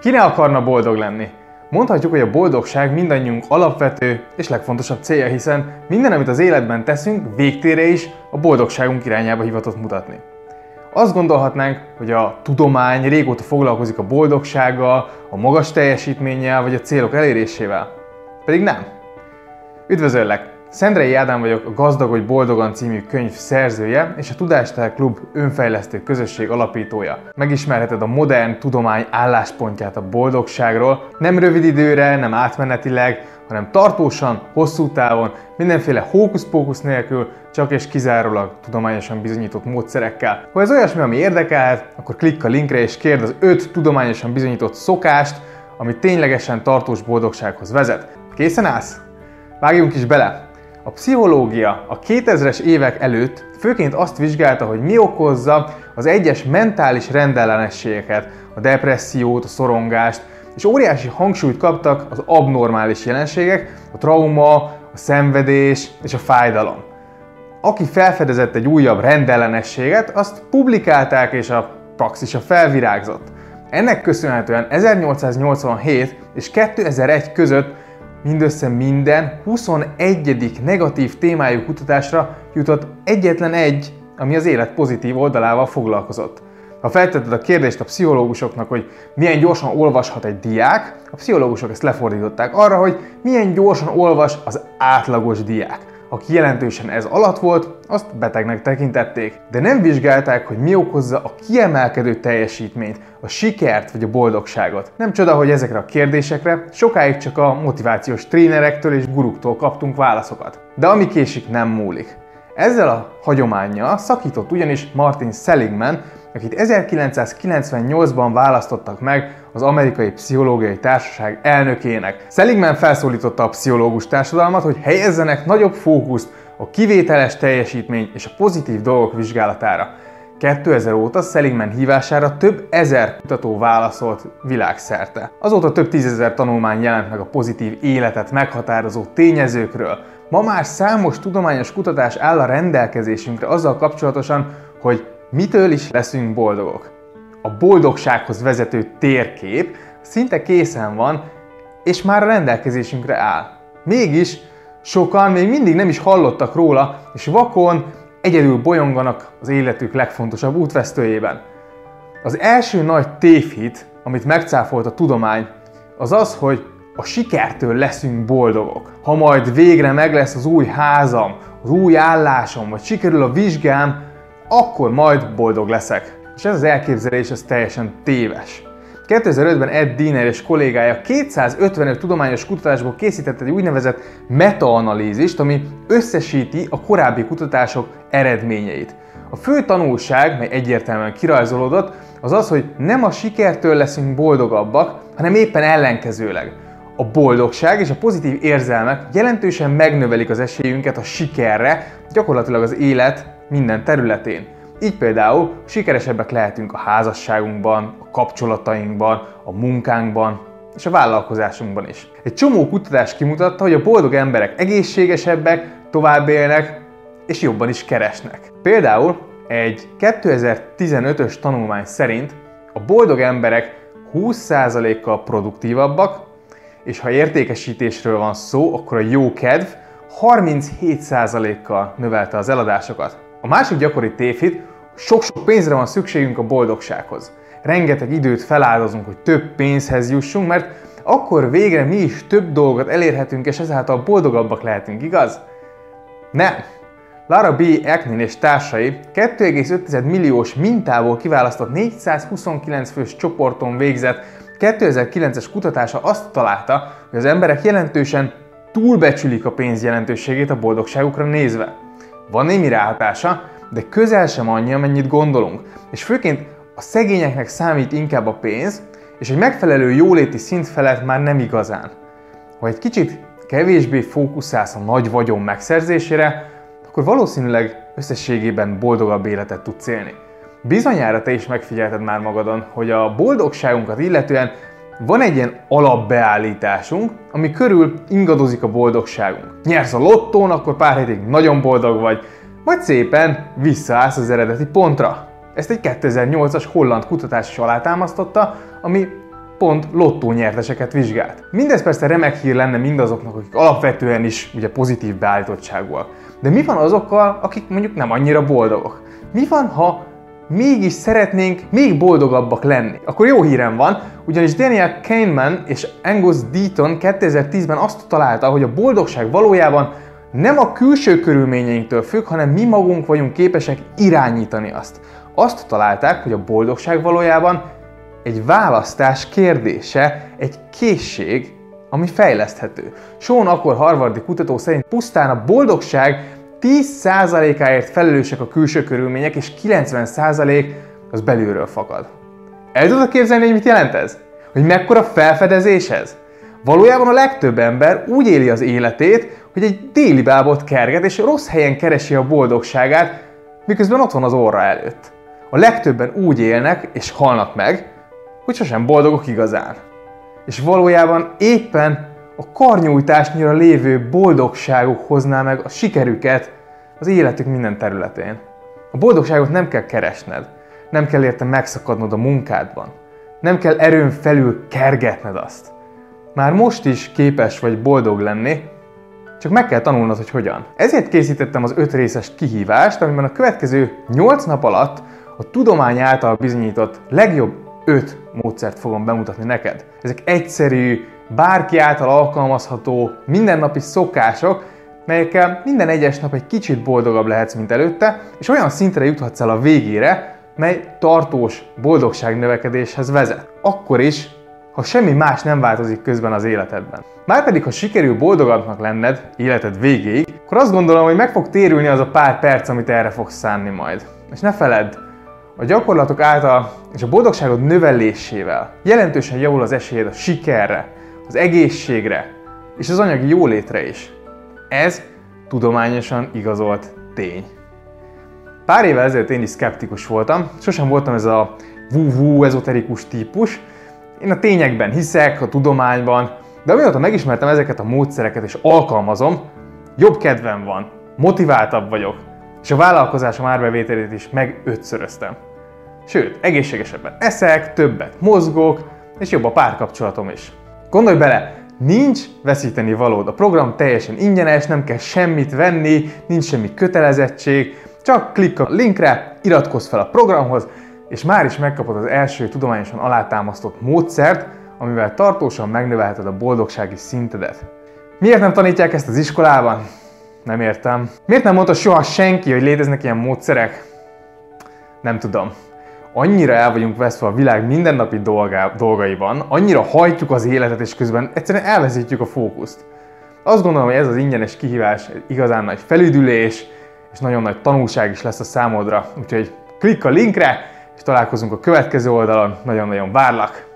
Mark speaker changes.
Speaker 1: Ki ne akarna boldog lenni? Mondhatjuk, hogy a boldogság mindannyiunk alapvető és legfontosabb célja, hiszen minden, amit az életben teszünk, végtére is a boldogságunk irányába hivatott mutatni. Azt gondolhatnánk, hogy a tudomány régóta foglalkozik a boldogsággal, a magas teljesítménnyel vagy a célok elérésével. Pedig nem. Üdvözöllek! Szendrei Ádám vagyok, a Gazdagodj Boldogan című könyv szerzője és a Tudástel Klub önfejlesztő közösség alapítója. Megismerheted a modern tudomány álláspontját a boldogságról, nem rövid időre, nem átmenetileg, hanem tartósan, hosszú távon, mindenféle hókusz-pókusz nélkül, csak és kizárólag tudományosan bizonyított módszerekkel. Ha ez olyasmi, ami érdekel, akkor klikk a linkre és kérd az 5 tudományosan bizonyított szokást, ami ténylegesen tartós boldogsághoz vezet. Készen állsz? Vágjunk is bele! A pszichológia a 2000-es évek előtt főként azt vizsgálta, hogy mi okozza az egyes mentális rendellenességeket, a depressziót, a szorongást, és óriási hangsúlyt kaptak az abnormális jelenségek, a trauma, a szenvedés és a fájdalom. Aki felfedezett egy újabb rendellenességet, azt publikálták és a praxisa felvirágzott. Ennek köszönhetően 1887 és 2001 között mindössze minden 21. negatív témájú kutatásra jutott egyetlen egy, ami az élet pozitív oldalával foglalkozott. Ha feltetted a kérdést a pszichológusoknak, hogy milyen gyorsan olvashat egy diák, a pszichológusok ezt lefordították arra, hogy milyen gyorsan olvas az átlagos diák. Aki jelentősen ez alatt volt, azt betegnek tekintették. De nem vizsgálták, hogy mi okozza a kiemelkedő teljesítményt, a sikert vagy a boldogságot. Nem csoda, hogy ezekre a kérdésekre sokáig csak a motivációs trénerektől és guruktól kaptunk válaszokat. De ami késik, nem múlik. Ezzel a hagyományjal szakított ugyanis Martin Seligman, akit 1998-ban választottak meg az Amerikai Pszichológiai Társaság elnökének. Seligman felszólította a pszichológus társadalmat, hogy helyezzenek nagyobb fókuszt a kivételes teljesítmény és a pozitív dolgok vizsgálatára. 2000 óta Seligman hívására több ezer kutató válaszolt világszerte. Azóta több tízezer tanulmány jelent meg a pozitív életet meghatározó tényezőkről. Ma már számos tudományos kutatás áll a rendelkezésünkre azzal kapcsolatosan, hogy mitől is leszünk boldogok. A boldogsághoz vezető térkép szinte készen van, és már a rendelkezésünkre áll. Mégis sokan még mindig nem is hallottak róla, és vakon egyedül bolyonganak az életük legfontosabb útvesztőjében. Az első nagy tévhit, amit megcáfolt a tudomány, az az, hogy a sikertől leszünk boldogok. Ha majd végre meg lesz az új házam, az új állásom, vagy sikerül a vizsgám, akkor majd boldog leszek. És ez az elképzelés ez teljesen téves. 2005-ben Ed Diener és kollégája 255 tudományos kutatásból készített egy úgynevezett metaanalízist, ami összesíti a korábbi kutatások eredményeit. A fő tanulság, mely egyértelműen kirajzolódott, az az, hogy nem a sikertől leszünk boldogabbak, hanem éppen ellenkezőleg. A boldogság és a pozitív érzelmek jelentősen megnövelik az esélyünket a sikerre, gyakorlatilag az élet minden területén. Így például sikeresebbek lehetünk a házasságunkban, a kapcsolatainkban, a munkánkban és a vállalkozásunkban is. Egy csomó kutatás kimutatta, hogy a boldog emberek egészségesebbek, tovább élnek és jobban is keresnek. Például egy 2015-ös tanulmány szerint a boldog emberek 20%-kal produktívabbak, és ha értékesítésről van szó, akkor a jó kedv 37%-kal növelte az eladásokat. A másik gyakori tévhit, sok-sok pénzre van szükségünk a boldogsághoz. Rengeteg időt feláldozunk, hogy több pénzhez jussunk, mert akkor végre mi is több dolgot elérhetünk, és ezáltal boldogabbak lehetünk, igaz? Nem! Lara B. Eknin és társai 2,5 milliós mintából kiválasztott 429 fős csoporton végzett 2009-es kutatása azt találta, hogy az emberek jelentősen túlbecsülik a pénz jelentőségét a boldogságukra nézve. Van némi ráhatása, de közel sem annyi, amennyit gondolunk. És főként a szegényeknek számít inkább a pénz, és egy megfelelő jóléti szint felett már nem igazán. Ha egy kicsit kevésbé fókuszálsz a nagy vagyon megszerzésére, akkor valószínűleg összességében boldogabb életet tudsz élni. Bizonyára te is megfigyelted már magadon, hogy a boldogságunkat illetően van egy ilyen alapbeállításunk, ami körül ingadozik a boldogságunk. Nyersz a lottón, akkor pár hétig nagyon boldog vagy, majd szépen visszaállsz az eredeti pontra. Ezt egy 2008-as holland kutatás is alátámasztotta, ami pont lottónyerteseket vizsgált. Mindez persze remek hír lenne mindazoknak, akik alapvetően is ugye pozitív beállítottságúak. De mi van azokkal, akik mondjuk nem annyira boldogok? Mi van, ha mégis szeretnénk még boldogabbak lenni. Akkor jó hírem van, ugyanis Daniel Kahneman és Angus Deaton 2010-ben azt találta, hogy a boldogság valójában nem a külső körülményeinktől függ, hanem mi magunk vagyunk képesek irányítani azt. Azt találták, hogy a boldogság valójában egy választás kérdése, egy készség, ami fejleszthető. Sean akkor harvardi kutató szerint pusztán a boldogság 10%-áért felelősek a külső körülmények, és 90% az belülről fakad. El tudod képzelni, hogy mit jelent ez? Hogy mekkora felfedezés ez? Valójában a legtöbb ember úgy éli az életét, hogy egy déli bábot kerget, és rossz helyen keresi a boldogságát, miközben ott van az orra előtt. A legtöbben úgy élnek és halnak meg, hogy sosem boldogok igazán. És valójában éppen a karnyújtásnyira lévő boldogságuk hozná meg a sikerüket az életük minden területén. A boldogságot nem kell keresned, nem kell érte megszakadnod a munkádban, nem kell erőn felül kergetned azt. Már most is képes vagy boldog lenni, csak meg kell tanulnod, hogy hogyan. Ezért készítettem az öt részes kihívást, amiben a következő 8 nap alatt a tudomány által bizonyított legjobb 5 módszert fogom bemutatni neked. Ezek egyszerű, bárki által alkalmazható, mindennapi szokások, melyekkel minden egyes nap egy kicsit boldogabb lehetsz, mint előtte, és olyan szintre juthatsz el a végére, mely tartós boldogság növekedéshez vezet. Akkor is, ha semmi más nem változik közben az életedben. Márpedig, ha sikerül boldogabbnak lenned életed végéig, akkor azt gondolom, hogy meg fog térülni az a pár perc, amit erre fogsz szánni majd. És ne feledd, a gyakorlatok által és a boldogságod növelésével jelentősen javul az esélyed a sikerre, az egészségre és az anyagi jólétre is. Ez tudományosan igazolt tény. Pár évvel ezelőtt én is szkeptikus voltam, sosem voltam ez a vú-vú ezoterikus típus. Én a tényekben hiszek, a tudományban, de amióta megismertem ezeket a módszereket és alkalmazom, jobb kedvem van, motiváltabb vagyok, és a vállalkozásom árbevételét is meg ötszöröztem. Sőt, egészségesebben eszek, többet mozgok, és jobb a párkapcsolatom is. Gondolj bele, nincs veszíteni valód. A program teljesen ingyenes, nem kell semmit venni, nincs semmi kötelezettség, csak klikk a linkre, iratkozz fel a programhoz, és már is megkapod az első tudományosan alátámasztott módszert, amivel tartósan megnövelheted a boldogsági szintedet. Miért nem tanítják ezt az iskolában? Nem értem. Miért nem mondta soha senki, hogy léteznek ilyen módszerek? Nem tudom annyira el vagyunk veszve a világ mindennapi dolgá, dolgaiban, annyira hajtjuk az életet, és közben egyszerűen elveszítjük a fókuszt. Azt gondolom, hogy ez az ingyenes kihívás igazán nagy felüdülés, és nagyon nagy tanulság is lesz a számodra. Úgyhogy klikk a linkre, és találkozunk a következő oldalon. Nagyon-nagyon várlak!